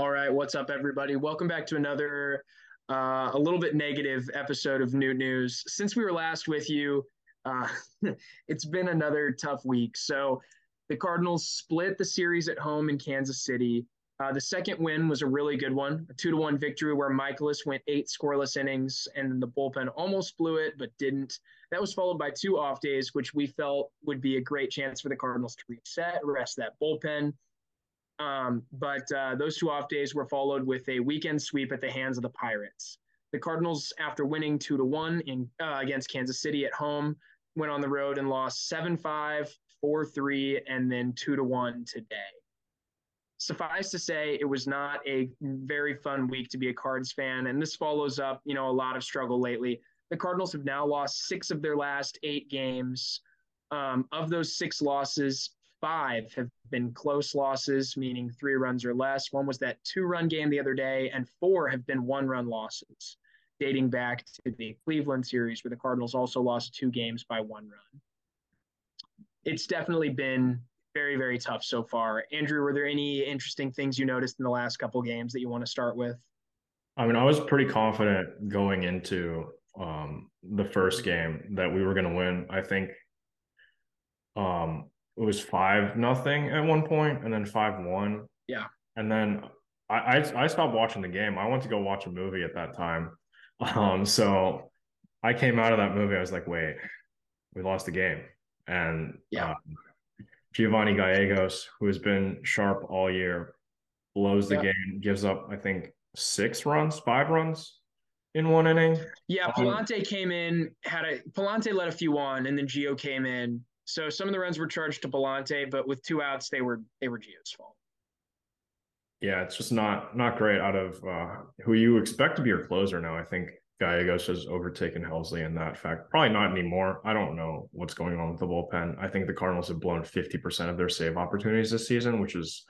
All right, what's up, everybody? Welcome back to another, uh, a little bit negative episode of Noot News. Since we were last with you, uh, it's been another tough week. So the Cardinals split the series at home in Kansas City. Uh, the second win was a really good one, a two to one victory where Mikolas went eight scoreless innings, and the bullpen almost blew it but didn't. That was followed by two off days, which we felt would be a great chance for the Cardinals to reset, rest that bullpen. Um, but uh, those two off days were followed with a weekend sweep at the hands of the Pirates. The Cardinals, after winning two to one in uh, against Kansas City at home, went on the road and lost 7-5, 4-3, and then two to one today. Suffice to say, it was not a very fun week to be a Cards fan, and this follows up, you know, a lot of struggle lately. The Cardinals have now lost six of their last eight games. Um, of those six losses, five have been close losses, meaning three runs or less. One was that two run game the other day, and four have been one run losses, dating back to the Cleveland series, where the Cardinals also lost two games by one run. It's definitely been very, very tough so far. Andrew, were there any interesting things you noticed in the last couple games that you want to start with? I mean, I was pretty confident going into um, the first game that we were going to win. I think um, it was five nothing at one point and then five one. Yeah. And then I, I, I stopped watching the game. I went to go watch a movie at that time. Um, so I came out of that movie. I was like, wait, we lost the game. And yeah. Um, Giovanny Gallegos, who has been sharp all year, blows the yeah. game, gives up, I think, six runs, five runs in one inning. Yeah, um, Pallante um, came in, had a Pallante let a few on, and then Gio came in, so some of the runs were charged to Pallante, but with two outs, they were they were Gio's fault. Yeah, it's just not not great out of uh, who you expect to be your closer now. I think Gallegos has overtaken Helsley in that fact. Probably not anymore. I don't know what's going on with the bullpen. I think the Cardinals have blown 50% of their save opportunities this season, which is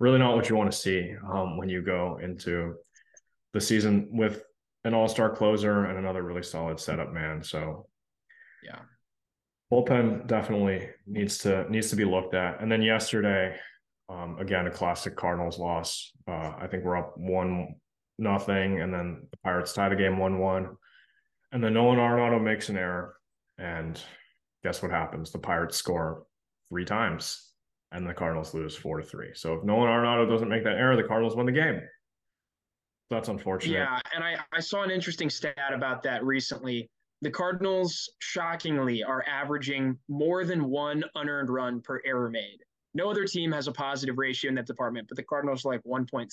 really not what you want to see um, when you go into the season with an all-star closer and another really solid setup man. So yeah, bullpen definitely needs to needs to be looked at. And then yesterday, um, again, a classic Cardinals loss. Uh, I think we're up one nothing, and then the Pirates tie the game one one, and then Nolan Arenado makes an error, and guess what happens? The Pirates score three times, and the Cardinals lose four to three. So if Nolan Arenado doesn't make that error, the Cardinals win the game. That's unfortunate. Yeah, and I, I saw an interesting stat about that recently the Cardinals, shockingly, are averaging more than one unearned run per error made. No other team has a positive ratio in that department, but the Cardinals are like 1.6.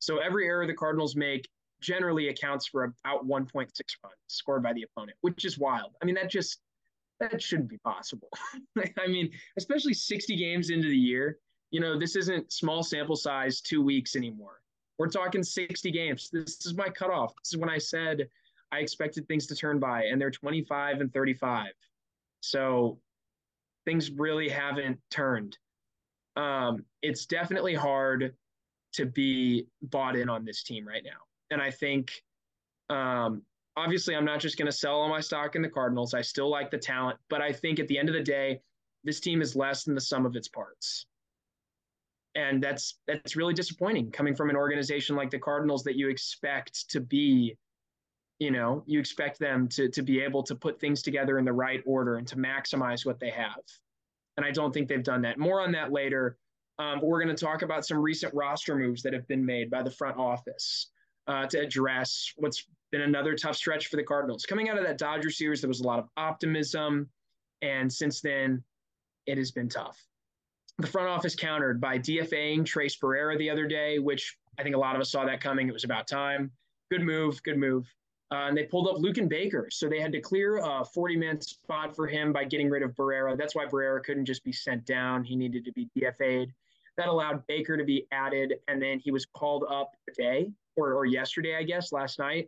So every error the Cardinals make generally accounts for about 1.6 runs scored by the opponent, which is wild. I mean, that just that shouldn't be possible. I mean, especially 60 games into the year. You know, this isn't small sample size, two weeks anymore. We're talking 60 games. This is my cutoff. This is when I said I expected things to turn by, and they're 25 and 35. So things really haven't turned. Um, it's definitely hard to be bought in on this team right now. And I think, um, obviously, I'm not just going to sell all my stock in the Cardinals. I still like the talent, but I think at the end of the day, this team is less than the sum of its parts. And that's that's really disappointing coming from an organization like the Cardinals that you expect to be you know you expect them to to be able to put things together in the right order and to maximize what they have. And i don't think they've done that. More on that later. Um, but we're going to talk about some recent roster moves that have been made by the front office uh, to address what's been another tough stretch for the cardinals. Coming out of that dodger series there was a lot of optimism and since then it has been tough. The front office countered by dfaing tres barrera the other day which i think a lot of us saw that coming. It was about time. Good move good move uh, and they pulled up Luken Baker. So they had to clear a 40 man spot for him by getting rid of Barrera. That's why Barrera couldn't just be sent down. He needed to be DFA'd. That allowed Baker to be added, and then he was called up today or, or yesterday, I guess, last night.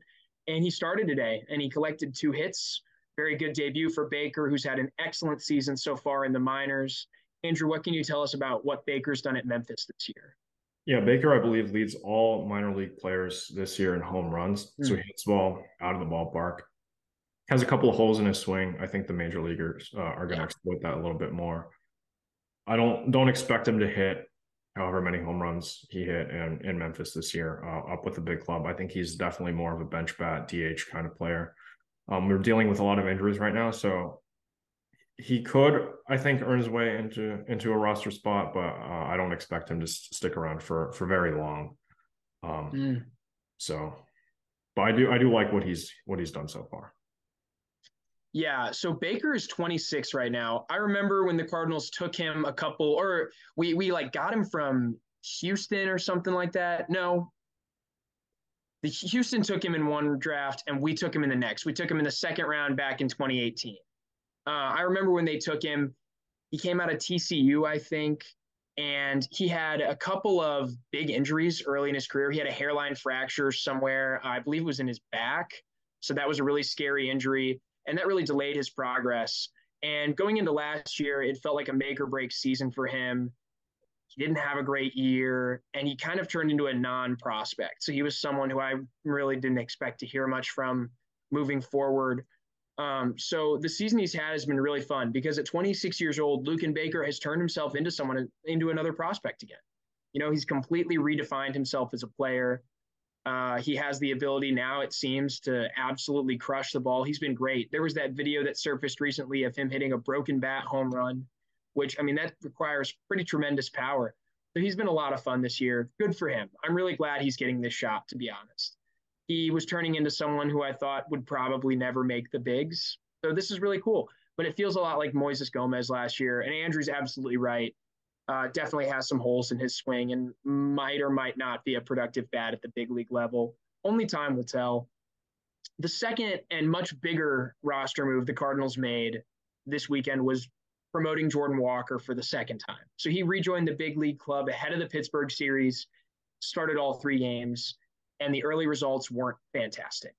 And he started today and he collected two hits. Very good debut for Baker, who's had an excellent season so far in the minors. Andrew, what can you tell us about what Baker's done at Memphis this year? Yeah, Baker, I believe, leads all minor league players this year in home runs. Mm. So he hits the ball out of the ballpark. Has a couple of holes in his swing. I think the major leaguers uh, are going to yeah. exploit that a little bit more. I don't don't expect him to hit however many home runs he hit in, in Memphis this year, uh, up with the big club. I think he's definitely more of a bench bat DH kind of player. Um, we're dealing with a lot of injuries right now, so he could, I think, earn his way into into a roster spot, but uh, I don't expect him to stick around for for very long. Um, mm. So, but I do I do like what he's what he's done so far. Yeah, so Baker is 26 right now. I remember when the Cardinals took him a couple, or we we like got him from Houston or something like that. No, the Houston took him in one draft, and we took him in the next. We took him in the second round back in 2018. Uh, I remember when they took him. He came out of TCU, I think, and he had a couple of big injuries early in his career. He had a hairline fracture somewhere, I believe it was in his back. So that was a really scary injury and that really delayed his progress. And going into last year, it felt like a make or break season for him. He didn't have a great year, and he kind of turned into a non prospect. So he was someone who I really didn't expect to hear much from moving forward. Um, so the season he's had has been really fun because at 26 years old, Luken Baker has turned himself into someone into another prospect again. You know, he's completely redefined himself as a player. Uh, he has the ability now, it seems, to absolutely crush the ball. He's been great. There was that video that surfaced recently of him hitting a broken bat home run, which, I mean, that requires pretty tremendous power. So he's been a lot of fun this year. Good for him. I'm really glad he's getting this shot, to be honest. He was turning into someone who I thought would probably never make the bigs. So this is really cool. But it feels a lot like Moises Gomez last year. And Andrew's absolutely right uh, definitely has some holes in his swing and might or might not be a productive bat at the big league level. Only time will tell. The second and much bigger roster move the Cardinals made this weekend was promoting Jordan Walker for the second time. So he rejoined the big league club ahead of the Pittsburgh series, started all three games, and the early results weren't fantastic.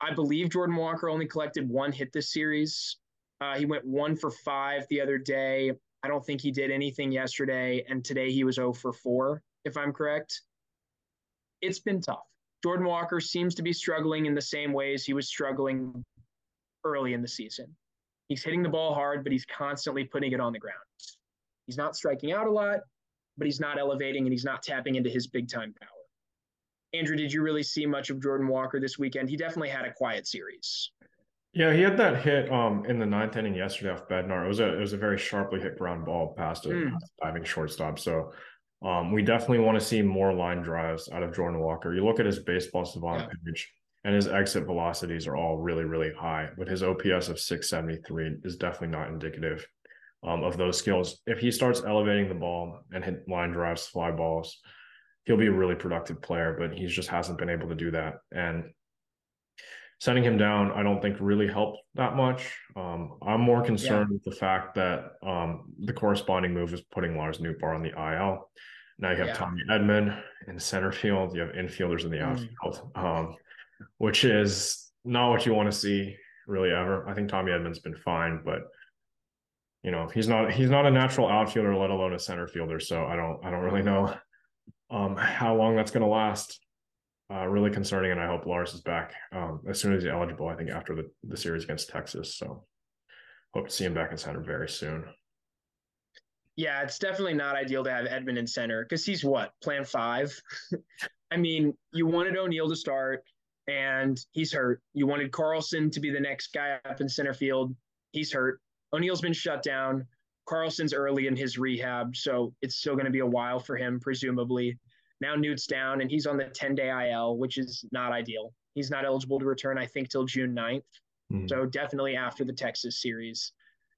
I believe Jordan Walker only collected one hit this series. Uh, he went one for five the other day. I don't think he did anything yesterday, and today he was 0 for 4, if I'm correct. It's been tough. Jordan Walker seems to be struggling in the same ways he was struggling early in the season. He's hitting the ball hard, but he's constantly putting it on the ground. He's not striking out a lot, but he's not elevating and he's not tapping into his big time power. Andrew, did you really see much of Jordan Walker this weekend? He definitely had a quiet series. Yeah, he had that hit um in the ninth inning yesterday off Bednar. It was a it was a very sharply hit ground ball past a mm. diving shortstop. So um we definitely want to see more line drives out of Jordan Walker. You look at his baseball savant yeah. page and his exit velocities are all really, really high. But his OPS of 673 is definitely not indicative um, of those skills. If he starts elevating the ball and hit line drives, fly balls, he'll be a really productive player, but he just hasn't been able to do that. And sending him down, I don't think really helped that much. Um, I'm more concerned yeah. with the fact that um, the corresponding move is putting Lars Nootbaar on the IL. Now you have yeah. Tommy Edman in center field. You have infielders in the mm. outfield, um, which is not what you want to see really ever. I think Tommy Edman's been fine, but you know he's not he's not a natural outfielder, let alone a center fielder. So I don't I don't really know um, how long that's going to last uh, really concerning. And I hope Lars is back um, as soon as he's eligible. I think after the, the series against Texas. So hope to see him back in center very soon. Yeah, it's definitely not ideal to have Edman in center because he's what plan five. I mean, you wanted O'Neill to start, and he's hurt. You wanted Carlson to be the next guy up in center field. He's hurt. O'Neill's been shut down. Carlson's early in his rehab, so it's still going to be a while for him, presumably. Now Noot's down and he's on the 10 day IL, which is not ideal. He's not eligible to return, I think, till June 9th. Mm-hmm. So definitely after the Texas series.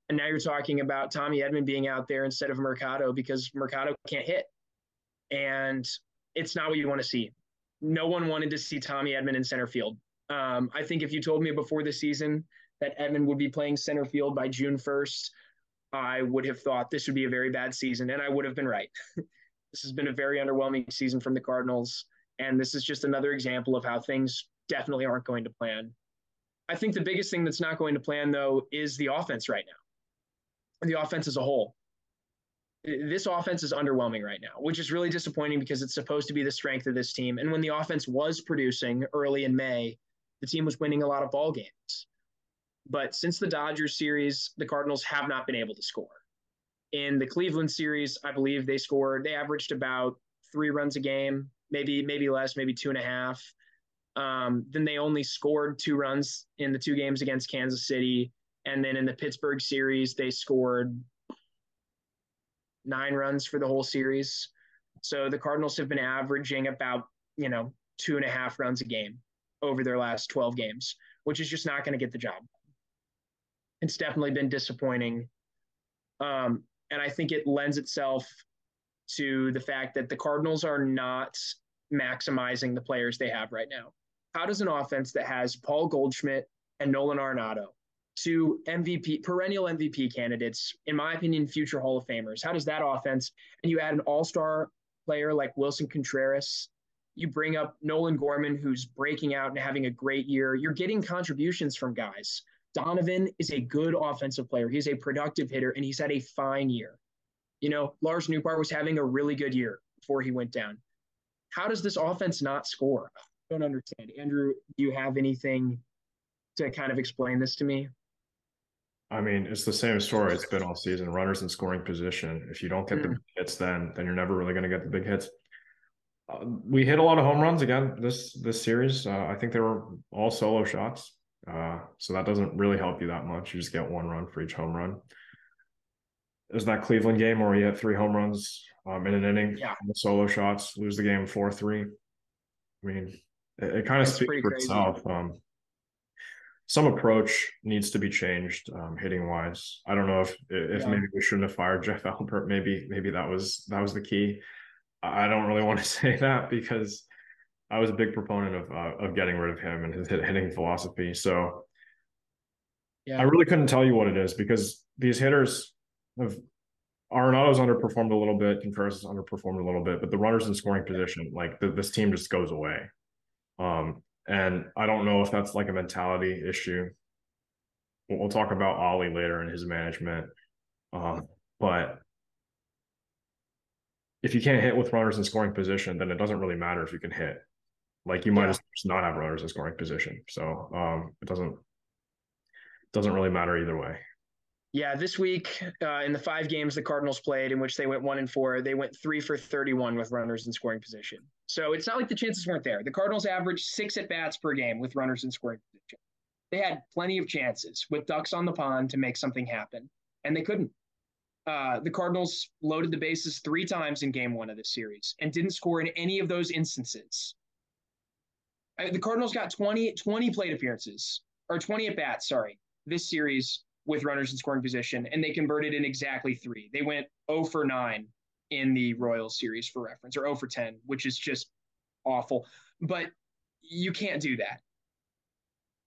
And now you're talking about Tommy Edman being out there instead of Mercado because Mercado can't hit. And it's not what you want to see. No one wanted to see Tommy Edman in center field. Um, I think if you told me before the season that Edman would be playing center field by June 1st, I would have thought this would be a very bad season, and I would have been right. this has been a very underwhelming season from the Cardinals, and this is just another example of how things definitely aren't going to plan. I think the biggest thing that's not going to plan, though, is the offense right now, the offense as a whole. This offense is underwhelming right now, which is really disappointing because it's supposed to be the strength of this team. And when the offense was producing early in May, the team was winning a lot of ball games. But since the Dodgers series, the Cardinals have not been able to score. In the Cleveland series, I believe they scored, they averaged about three runs a game, maybe, maybe less, maybe two and a half. Um, then they only scored two runs in the two games against Kansas City. And then in the Pittsburgh series, they scored nine runs for the whole series. So the Cardinals have been averaging about, you know, two and a half runs a game over their last 12 games, which is just not going to get the job it's definitely been disappointing. Um, and I think it lends itself to the fact that the Cardinals are not maximizing the players they have right now. How does an offense that has Paul Goldschmidt and Nolan Arenado, two MVP, perennial MVP candidates, in my opinion, future Hall of Famers, how does that offense, and you add an all star player like Willson Contreras, you bring up Nolan Gorman, who's breaking out and having a great year, you're getting contributions from guys Donovan is a good offensive player. He's a productive hitter, and he's had a fine year. You know, Lars Nootbaar was having a really good year before he went down. How does this offense not score? I don't understand. Andrew, do you have anything to kind of explain this to me? I mean, it's the same story it's been all season. Runners in scoring position. If you don't get mm. the hits, then then you're never really going to get the big hits. Uh, we hit a lot of home runs again this this series. Uh, I think they were all solo shots. Uh, so that doesn't really help you that much. You just get one run for each home run. There's that Cleveland game where you had three home runs um, in an inning, yeah. the solo shots, lose the game four three. I mean, it, it kind of speaks for crazy. itself. Um, some approach needs to be changed um, hitting wise. I don't know if if yeah. maybe we shouldn't have fired Jeff Albert. Maybe maybe that was that was the key. I don't really want to say that because I was a big proponent of uh, of getting rid of him and his hitting philosophy. So yeah. I really couldn't tell you what it is because these hitters have Arenado's underperformed a little bit, Contreras has underperformed a little bit, but the runners in scoring position, like the, this team just goes away. Um, and I don't know if that's like a mentality issue. We'll, we'll talk about Oli later and his management. Um, but if you can't hit with runners in scoring position, then it doesn't really matter if you can hit. Like you might yeah. as not have runners in scoring position. So um, it doesn't doesn't really matter either way. Yeah, this week uh, in the five games the Cardinals played, in which they went one and four, they went three for thirty-one with runners in scoring position. So it's not like the chances weren't there. The Cardinals averaged six at bats per game with runners in scoring position. They had plenty of chances with ducks on the pond to make something happen, and they couldn't. Uh, the Cardinals loaded the bases three times in game one of this series and didn't score in any of those instances Uh, the Cardinals got 20, 20 plate appearances or 20 at bats, sorry, this series with runners in scoring position, and they converted in exactly three. They went 0 for 9 in the Royals series for reference, or 0 for 10, which is just awful. But you can't do that.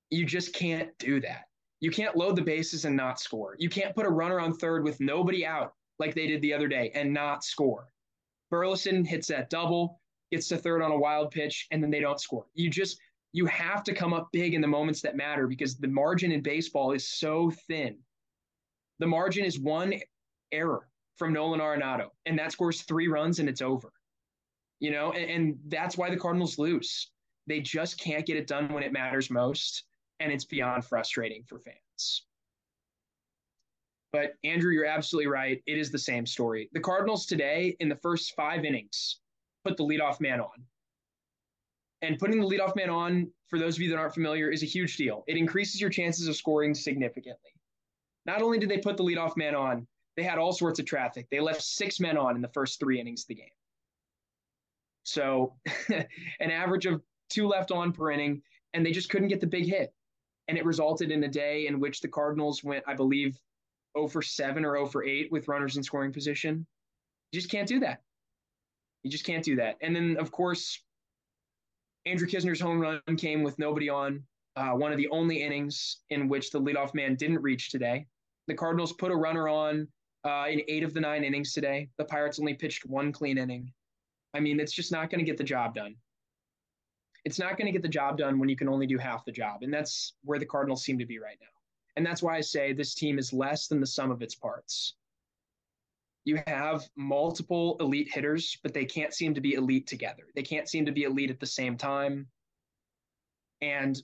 You just can't do that. You can't load the bases and not score. You can't put a runner on third with nobody out like they did the other day and not score. Burleson hits that double gets to third on a wild pitch, and then they don't score. You just you have to come up big in the moments that matter because the margin in baseball is so thin. The margin is one error from Nolan Arenado, and that scores three runs and it's over. You know, and, and that's why the Cardinals lose. They just can't get it done when it matters most, and it's beyond frustrating for fans. But Andrew, you're absolutely right. It is the same story. The Cardinals today, in the first five innings, put the leadoff man on. And putting the leadoff man on, for those of you that aren't familiar, is a huge deal. It increases your chances of scoring significantly. Not only did they put the leadoff man on, they had all sorts of traffic. They left six men on in the first three innings of the game. So, an average of two left on per inning, and they just couldn't get the big hit. And it resulted in a day in which the Cardinals went, I believe, 0 for 7 or 0 for 8 with runners in scoring position. You just can't do that. You just can't do that. And then, of course, Andrew Knizner's home run came with nobody on. Uh, one of the only innings in which the leadoff man didn't reach today. The Cardinals put a runner on uh, in eight of the nine innings today. The Pirates only pitched one clean inning. I mean, it's just not going to get the job done. It's not going to get the job done when you can only do half the job. And that's where the Cardinals seem to be right now. And that's why I say this team is less than the sum of its parts. You have multiple elite hitters, but they can't seem to be elite together. They can't seem to be elite at the same time. And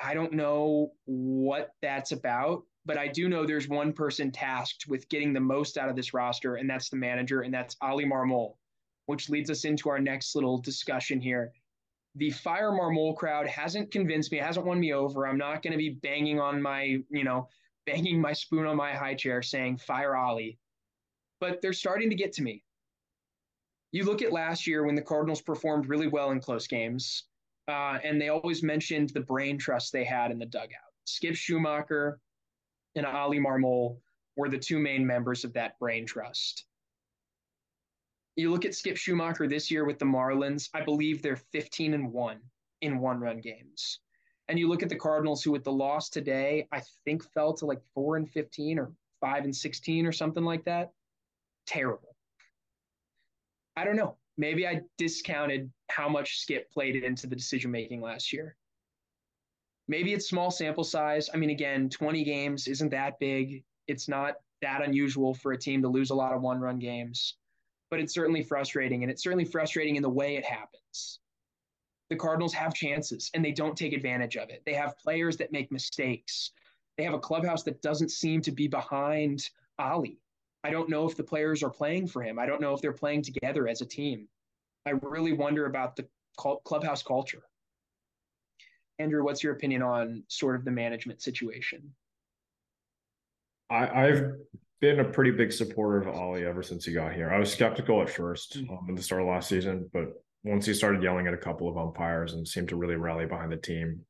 I don't know what that's about, but I do know there's one person tasked with getting the most out of this roster, and that's the manager, and that's Oli Marmol, which leads us into our next little discussion here. The Fire Marmol crowd hasn't convinced me, hasn't won me over. I'm not going to be banging on my, you know, banging my spoon on my high chair saying fire Oli, but they're starting to get to me. You look at last year when the Cardinals performed really well in close games, uh, and they always mentioned the brain trust they had in the dugout. Skip Schumaker and Oli Marmol were the two main members of that brain trust. You look at Skip Schumaker this year with the Marlins, I believe they're 15 and 1 in one run games. And you look at the Cardinals, who with the loss today, I think fell to like 4 and 15 or 5 and 16 or something like that. Terrible. I don't know. Maybe I discounted how much Skip played into the decision making last year. Maybe it's small sample size. I mean, again, 20 games isn't that big. It's not that unusual for a team to lose a lot of one run games, but it's certainly frustrating. And it's certainly frustrating in the way it happens. The Cardinals have chances and they don't take advantage of it. They have players that make mistakes. They have a clubhouse that doesn't seem to be behind Oli. I don't know if the players are playing for him. I don't know if they're playing together as a team. I really wonder about the clubhouse culture. Andrew, what's your opinion on sort of the management situation? I, have been a pretty big supporter of Oli ever since he got here. I was skeptical at first mm-hmm. um, at the start of last season, but once he started yelling at a couple of umpires and seemed to really rally behind the team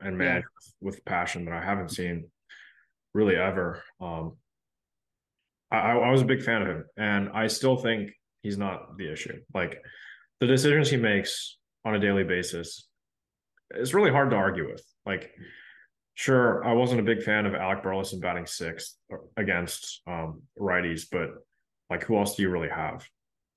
and manage yeah. with, with, passion that I haven't seen really ever, um, I, I was a big fan of him, and I still think he's not the issue. Like the decisions he makes on a daily basis it's really hard to argue with. Like, sure, I wasn't a big fan of Alec Burleson batting sixth against um, righties, but like, who else do you really have?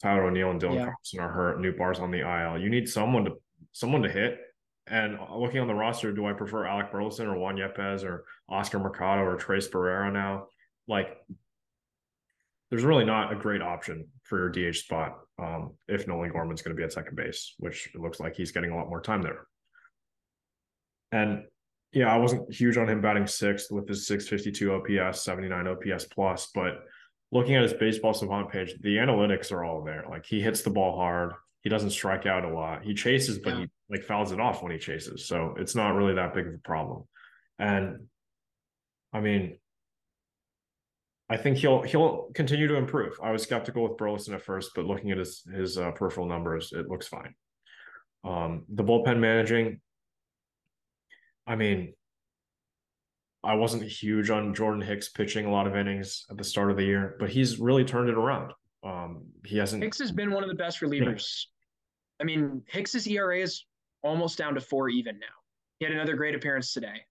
Tyler O'Neill and Dylan yeah. Carlson are hurt. Nootbaar's on the IL. You need someone to someone to hit. And looking on the roster, do I prefer Alec Burleson or Juan Yepez or Oscar Mercado or Tres Barrera now? Like, there's really not a great option for your DH spot um, if Nolan Gorman's going to be at second base, which it looks like he's getting a lot more time there. And yeah, I wasn't huge on him batting sixth with his 652 OPS, 79 OPS plus, but looking at his baseball savant page, the analytics are all there. Like he hits the ball hard. He doesn't strike out a lot. He chases, but yeah. he like fouls it off when he chases. So it's not really that big of a problem. And I mean, I think he'll he'll continue to improve. I was skeptical with Burleson at first, but looking at his his uh, peripheral numbers, it looks fine. Um, the bullpen managing, I mean, I wasn't huge on Jordan Hicks pitching a lot of innings at the start of the year, but he's really turned it around. Um, he hasn't. Hicks has been one of the best relievers. Yeah. I mean, Hicks's ERA is almost down to four even now. He had another great appearance today.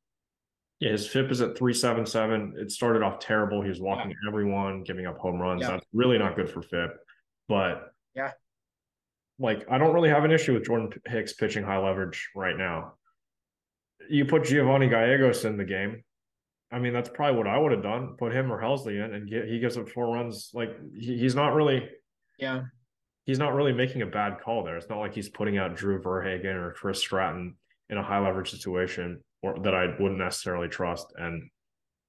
Yeah, his FIP is at three seven seven. It started off terrible. He was walking yeah. everyone, giving up home runs. Yeah. That's really not good for FIP. But yeah, like I don't really have an issue with Jordan Hicks pitching high leverage right now you put Giovanny Gallegos in the game. I mean, that's probably what I would have done. Put him or Helsley in, and get, he gives up four runs. Like he, he's not really, yeah, he's not really making a bad call there. It's not like he's putting out Drew Verhagen or Chris Stratton in a high leverage situation or that I wouldn't necessarily trust, and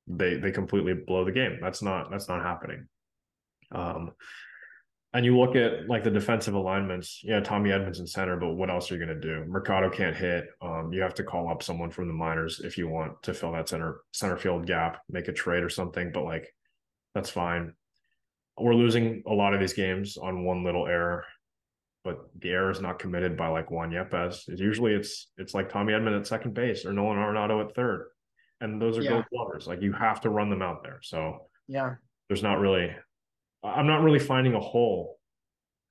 they they completely blow the game. That's not that's not happening. Um, and you look at like the defensive alignments, yeah, Tommy Edman's in center, but what else are you going to do? Mercado can't hit. Um, you have to call up someone from the minors if you want to fill that center center field gap, make a trade or something. But like, that's fine. We're losing a lot of these games on one little error, but the error is not committed by like Juan Yepez. It's usually it's it's like Tommy Edman at second base or Nolan Arenado at third, and those are yeah. gold Like you have to run them out there. So yeah, there's not really I'm not really finding a hole.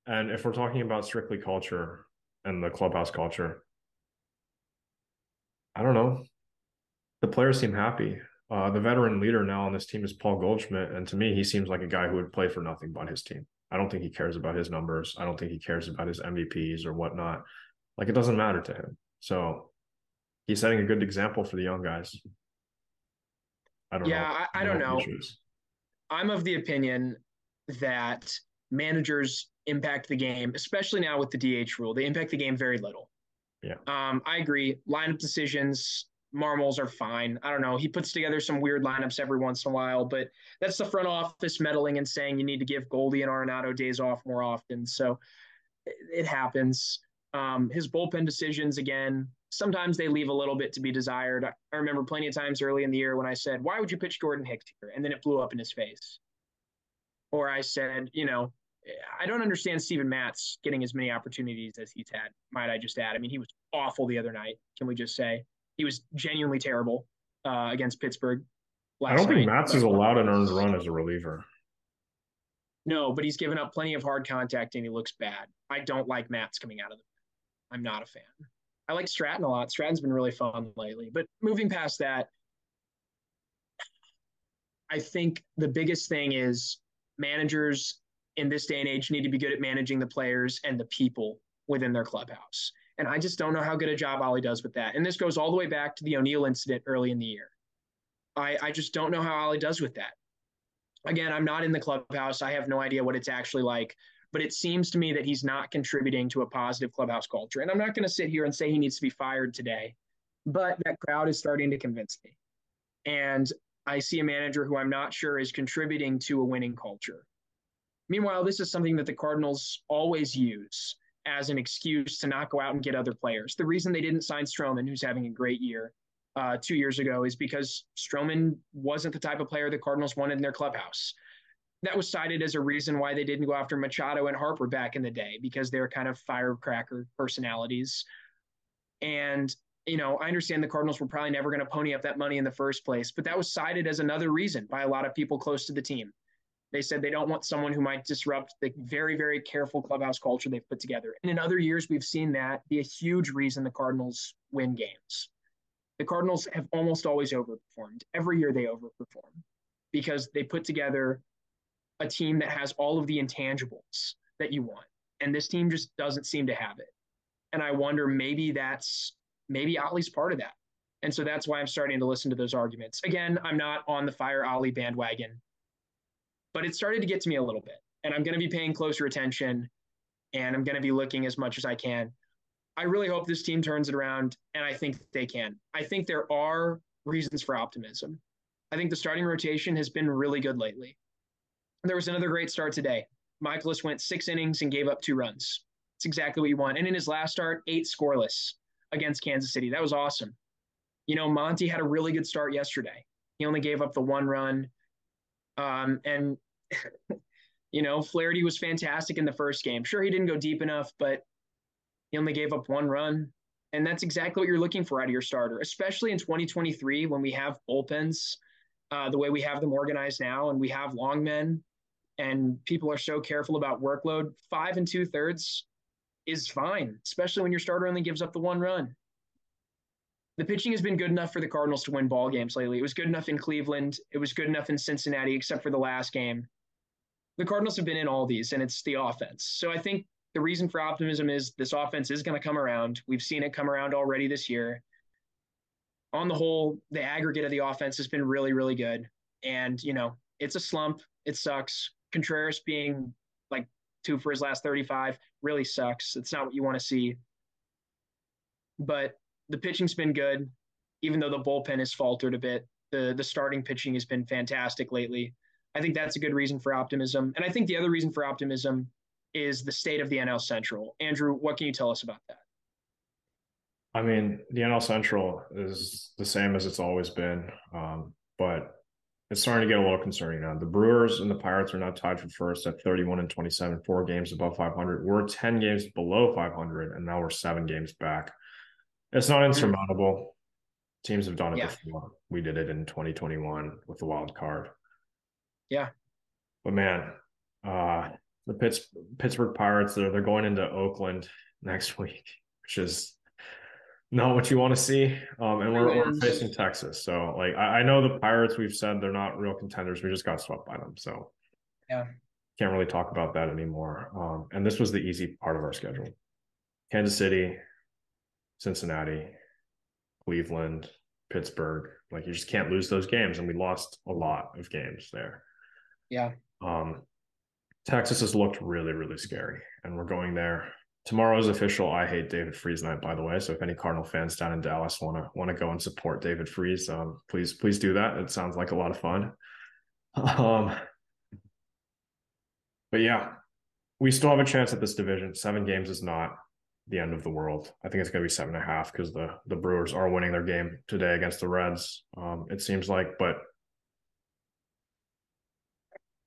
And if we're talking about strictly culture and the clubhouse culture, I don't know. The players seem happy. uh, the veteran leader now on this team is Paul Goldschmidt, and to me, he seems like a guy who would play for nothing but his team. I don't think he cares about his numbers. I don't think he cares about his MVPs or whatnot. Like it doesn't matter to him. So he's setting a good example for the young guys. I don't yeah, know. Yeah, I, I, don't know. I'm of the opinion that managers impact the game, especially now with the DH rule. They impact the game very little. Yeah. Um, I agree. Lineup decisions, Marmol's are fine. I don't know. He puts together some weird lineups every once in a while, but that's the front office meddling and saying you need to give Goldie and Arenado days off more often. So it happens. Um, his bullpen decisions, again, sometimes they leave a little bit to be desired. I remember plenty of times early in the year when I said, Why would you pitch Jordan Hicks here? And then it blew up in his face. Or I said, You know, I don't understand Steven Matz getting as many opportunities as he's had, might I just add. I mean, he was awful the other night, can we just say? He was genuinely terrible uh, against Pittsburgh. Last year. I don't think Matz is allowed an earned run as a reliever. No, but he's given up plenty of hard contact and he looks bad. I don't like Matz coming out of the. I'm not a fan. I like Stratton a lot. Stratton's been really fun lately. But moving past that, I think the biggest thing is managers in this day and age need to be good at managing the players and the people within their clubhouse. And I just don't know how good a job Oli does with that. And this goes all the way back to the O'Neill incident early in the year. I, I just don't know how Oli does with that. Again, I'm not in the clubhouse. I have no idea what it's actually like, but it seems to me that he's not contributing to a positive clubhouse culture. And I'm not going to sit here and say he needs to be fired today, but that crowd is starting to convince me. And I see a manager who I'm not sure is contributing to a winning culture. Meanwhile, this is something that the Cardinals always use as an excuse to not go out and get other players. The reason they didn't sign Stroman, who's having a great year uh, two years ago, is because Stroman wasn't the type of player the Cardinals wanted in their clubhouse. That was cited as a reason why they didn't go after Machado and Harper back in the day because they're kind of firecracker personalities. And you know, I understand the Cardinals were probably never going to pony up that money in the first place, but that was cited as another reason by a lot of people close to the team. They said they don't want someone who might disrupt the very, very careful clubhouse culture they've put together. And in other years, we've seen that be a huge reason the Cardinals win games. The Cardinals have almost always overperformed. Every year they overperform because they put together a team that has all of the intangibles that you want. And this team just doesn't seem to have it. And I wonder maybe that's maybe Oli's part of that. And so that's why I'm starting to listen to those arguments. Again, I'm not on the fire Oli bandwagon but it started to get to me a little bit. And I'm going to be paying closer attention and I'm going to be looking as much as I can. I really hope this team turns it around, and I think they can. I think there are reasons for optimism. I think the starting rotation has been really good lately. There was another great start today. Mikolas went six innings and gave up two runs. It's exactly what you want. And in his last start, eight scoreless against Kansas City. That was awesome. You know, Monty had a really good start yesterday. He only gave up the one run. Um, and you know, Flaherty was fantastic in the first game. Sure, he didn't go deep enough, but he only gave up one run. And that's exactly what you're looking for out of your starter, especially in 2023 when we have bullpens uh, the way we have them organized now and we have long men and people are so careful about workload. Five and two thirds is fine, especially when your starter only gives up the one run. The pitching has been good enough for the Cardinals to win ball games lately. It was good enough in Cleveland. It was good enough in Cincinnati, except for the last game the Cardinals have been in all these, and it's the offense. So I think the reason for optimism is this offense is going to come around. We've seen it come around already this year. On the whole, the aggregate of the offense has been really, really good. And, you know, it's a slump. It sucks. Contreras being like two for his last 35 really sucks. It's not what you want to see. But the pitching's been good, even though the bullpen has faltered a bit. The the starting pitching has been fantastic lately. I think that's a good reason for optimism. And I think the other reason for optimism is the state of the NL Central. Andrew, what can you tell us about that? I mean, the NL Central is the same as it's always been, um, but it's starting to get a little concerning now. The Brewers and the Pirates are now tied for first at 31 and 27, four games above 500. We're 10 games below 500, and now we're seven games back. It's not insurmountable. Teams have done it yeah. before. We did it in 2021 with the wild card. Yeah. But man, uh, the Pitts, Pittsburgh Pirates, they're, they're going into Oakland next week, which is not what you want to see. Um, and we're, we're facing Texas. So like I, I, know the Pirates, we've said they're not real contenders. We just got swept by them. So yeah. Can't really talk about that anymore. Um, and this was the easy part of our schedule. Kansas City, Cincinnati, Cleveland, Pittsburgh. Like you just can't lose those games. And we lost a lot of games there. Yeah. Um, Texas has looked really, really scary. And we're going there tomorrow's official I hate David Freese night, by the way. So if any Cardinal fans down in Dallas want to want to go and support David Freese, um, please please do that. It sounds like a lot of fun. Um, but yeah, we still have a chance at this division. Seven games is not the end of the world. I think it's going to be seven and a half because the the Brewers are winning their game today against the Reds. Um, it seems like, but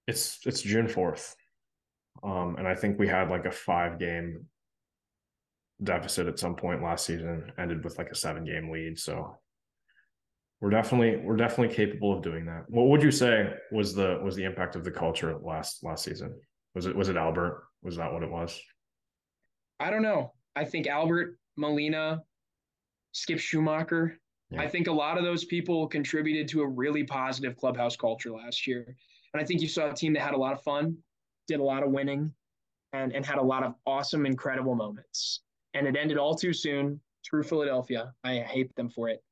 it's it's June fourth. Um, and I think we had like a five game deficit at some point last season, ended with like a seven game lead. So we're definitely we're definitely capable of doing that. What would you say was the was the impact of the culture last last season? Was it was it Albert? Was that what it was? I don't know. I think Albert, Molina, Skip Schumaker. Yeah. I think a lot of those people contributed to a really positive clubhouse culture last year. And I think you saw a team that had a lot of fun, did a lot of winning, and, and had a lot of awesome, incredible moments and it ended all too soon through Philadelphia. I hate them for it.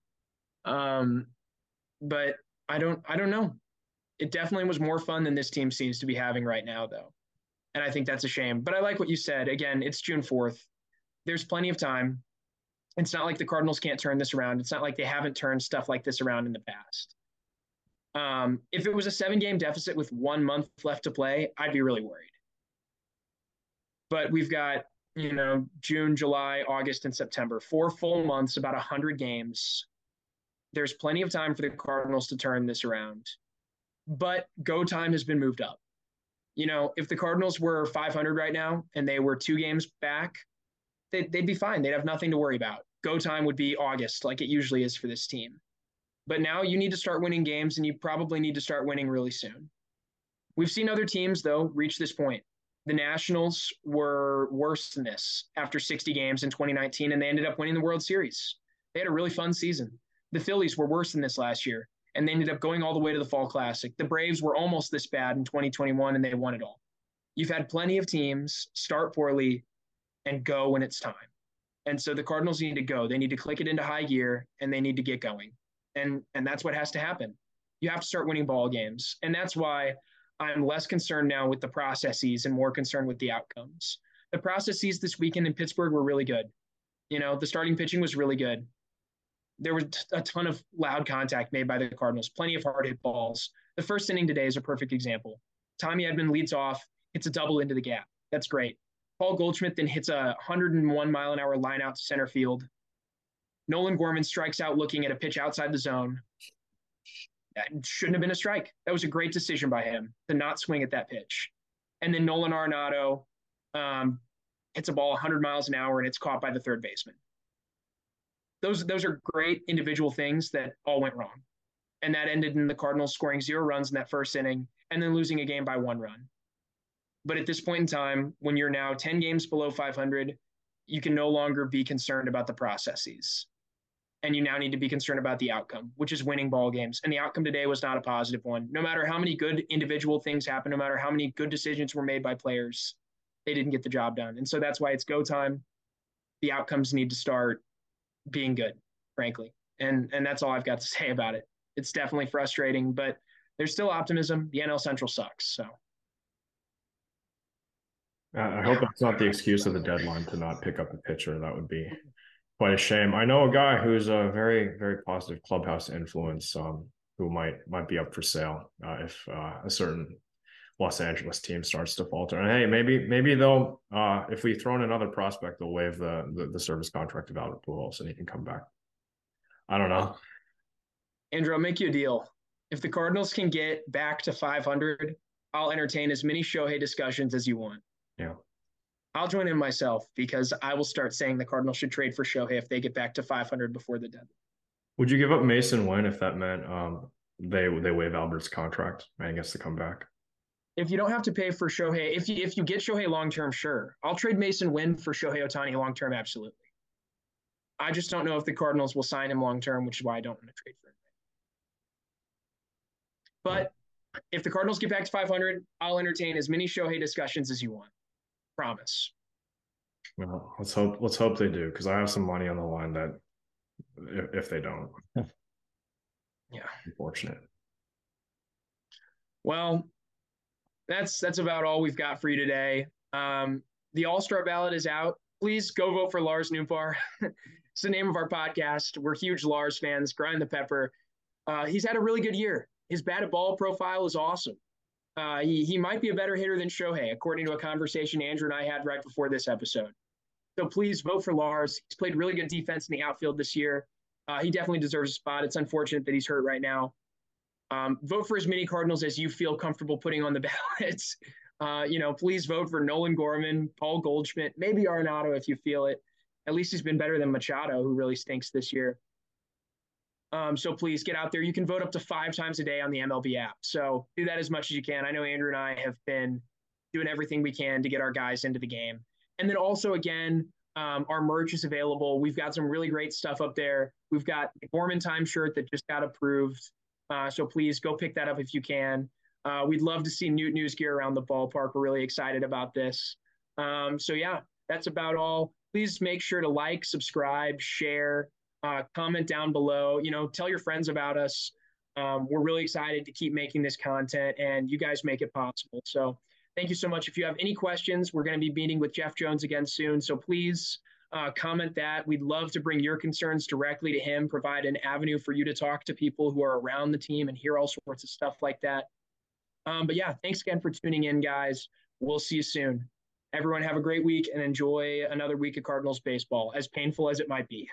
Um, but I don't I don't know. It definitely was more fun than this team seems to be having right now, though. And I think that's a shame. But I like what you said. Again, it's June 4th. There's plenty of time. It's not like the Cardinals can't turn this around. It's not like they haven't turned stuff like this around in the past. Um, if it was a seven game deficit with one month left to play, I'd be really worried. But we've got you know, June, July, August, and September, four full months, about 100 games. There's plenty of time for the Cardinals to turn this around. But go time has been moved up. You know, if the Cardinals were 500 right now and they were two games back, they'd, they'd be fine. They'd have nothing to worry about. Go time would be August, like it usually is for this team. But now you need to start winning games, and you probably need to start winning really soon. We've seen other teams, though, reach this point the Nationals were worse than this after 60 games in 2019, and they ended up winning the World Series. They had a really fun season. The Phillies were worse than this last year, and they ended up going all the way to the Fall Classic. The Braves were almost this bad in 2021, and they won it all. You've had plenty of teams start poorly and go when it's time. And so the Cardinals need to go. They need to click it into high gear, and they need to get going. And and that's what has to happen. You have to start winning ball games, and that's why I'm less concerned now with the processes and more concerned with the outcomes. The processes this weekend in Pittsburgh were really good. You know, the starting pitching was really good. There was a ton of loud contact made by the Cardinals, plenty of hard hit balls. The first inning today is a perfect example. Tommy Edman leads off, hits a double into the gap. That's great. Paul Goldschmidt then hits a 101 mile an hour line out to center field. Nolan Gorman strikes out looking at a pitch outside the zone That shouldn't have been a strike. That was a great decision by him to not swing at that pitch. And then Nolan Arenado um, hits a ball 100 miles an hour and it's caught by the third baseman. Those those are great individual things that all went wrong, and that ended in the Cardinals scoring zero runs in that first inning and then losing a game by one run. But at this point in time, when you're now 10 games below 500, you can no longer be concerned about the processes and you now need to be concerned about the outcome, which is winning ball games. And the outcome today was not a positive one. No matter how many good individual things happen, no matter how many good decisions were made by players, they didn't get the job done. And so that's why it's go time. The outcomes need to start being good, frankly. And and that's all I've got to say about it. It's definitely frustrating, but there's still optimism. The NL Central sucks, so. I hope that's not the excuse of the deadline to not pick up a pitcher. That would be quite a shame. I know a guy who's a very, very positive clubhouse influence, um, who might might be up for sale uh, if uh, a certain Los Angeles team starts to falter. And hey, maybe maybe they'll uh, if we throw in another prospect, they'll waive the, the, the service contract of Albert Pujols and he can come back. I don't know. Andrew, I'll make you a deal. If the Cardinals can get back to 500, I'll entertain as many Shohei discussions as you want. Yeah. I'll join in myself because I will start saying the Cardinals should trade for Shohei if they get back to 500 before the deadline. Would you give up Masyn Winn if that meant um, they they waive Albert's contract and he gets to come back? If you don't have to pay for Shohei, if you if you get Shohei long term, sure, I'll trade Masyn Winn for Shohei Ohtani long term, absolutely. I just don't know if the Cardinals will sign him long term, which is why I don't want to trade for him. But if the Cardinals get back to 500, I'll entertain as many Shohei discussions as you want. Promise. Well, let's hope let's hope they do because I have some money on the line that if, if they don't. yeah. Unfortunate. Well, that's that's about all we've got for you today. Um, the All Star ballot is out. Please go vote for Lars Nootbaar. it's the name of our podcast. We're huge Lars fans. Grind the pepper. Uh, he's had a really good year. His batted ball profile is awesome. Uh, he, he might be a better hitter than Shohei, according to a conversation Andrew and I had right before this episode. So please vote for Lars. He's played really good defense in the outfield this year. Uh, he definitely deserves a spot. It's unfortunate that he's hurt right now. Um, vote for as many Cardinals as you feel comfortable putting on the ballots. Uh, you know, please vote for Nolan Gorman, Paul Goldschmidt, maybe Arenado if you feel it. At least he's been better than Machado, who really stinks this year. Um, so please get out there. You can vote up to five times a day on the MLB app. So do that as much as you can. I know Andrew and I have been doing everything we can to get our guys into the game. And then also, again, um, our merch is available. We've got some really great stuff up there. We've got the Gorman Time shirt that just got approved. Uh, so please go pick that up if you can. Uh, we'd love to see Noot News gear around the ballpark. We're really excited about this. Um, so yeah, that's about all. Please make sure to like, subscribe, share, uh, comment down below. You know, tell your friends about us. Um, we're really excited to keep making this content, and you guys make it possible. So, thank you so much. If you have any questions, we're going to be meeting with Jeff Jones again soon. So please uh, comment that. We'd love to bring your concerns directly to him, provide an avenue for you to talk to people who are around the team and hear all sorts of stuff like that. Um, but yeah, thanks again for tuning in, guys. We'll see you soon. Everyone have a great week and enjoy another week of Cardinals baseball, as painful as it might be.